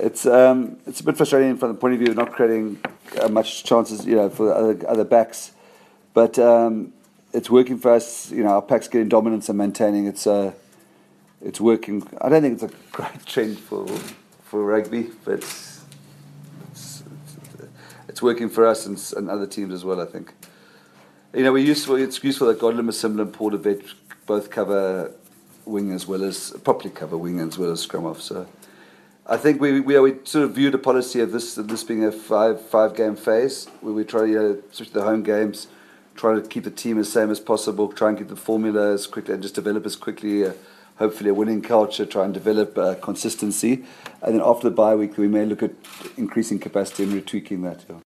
it's um, it's a bit frustrating from the point of view of not creating uh, much chances, you know, for other other backs, but um, it's working for us. You know, our pack's getting dominance and maintaining. It's uh, it's working. I don't think it's a great trend for for rugby, but it's it's, it's working for us and, and other teams as well. I think. You know, we're useful. It's useful that Godlen, Masimla, and Vet both cover wing as well as properly cover wing as well as scrum off. So. I think we, we, we sort of viewed a policy of this this being a five five game phase where we try to, you know, especially the home games, try to keep the team as same as possible, try and keep the formula as quickly and just develop as quickly, uh, hopefully a winning culture, try and develop uh, consistency. And then after the bye week, we may look at increasing capacity and retweaking that. Yeah.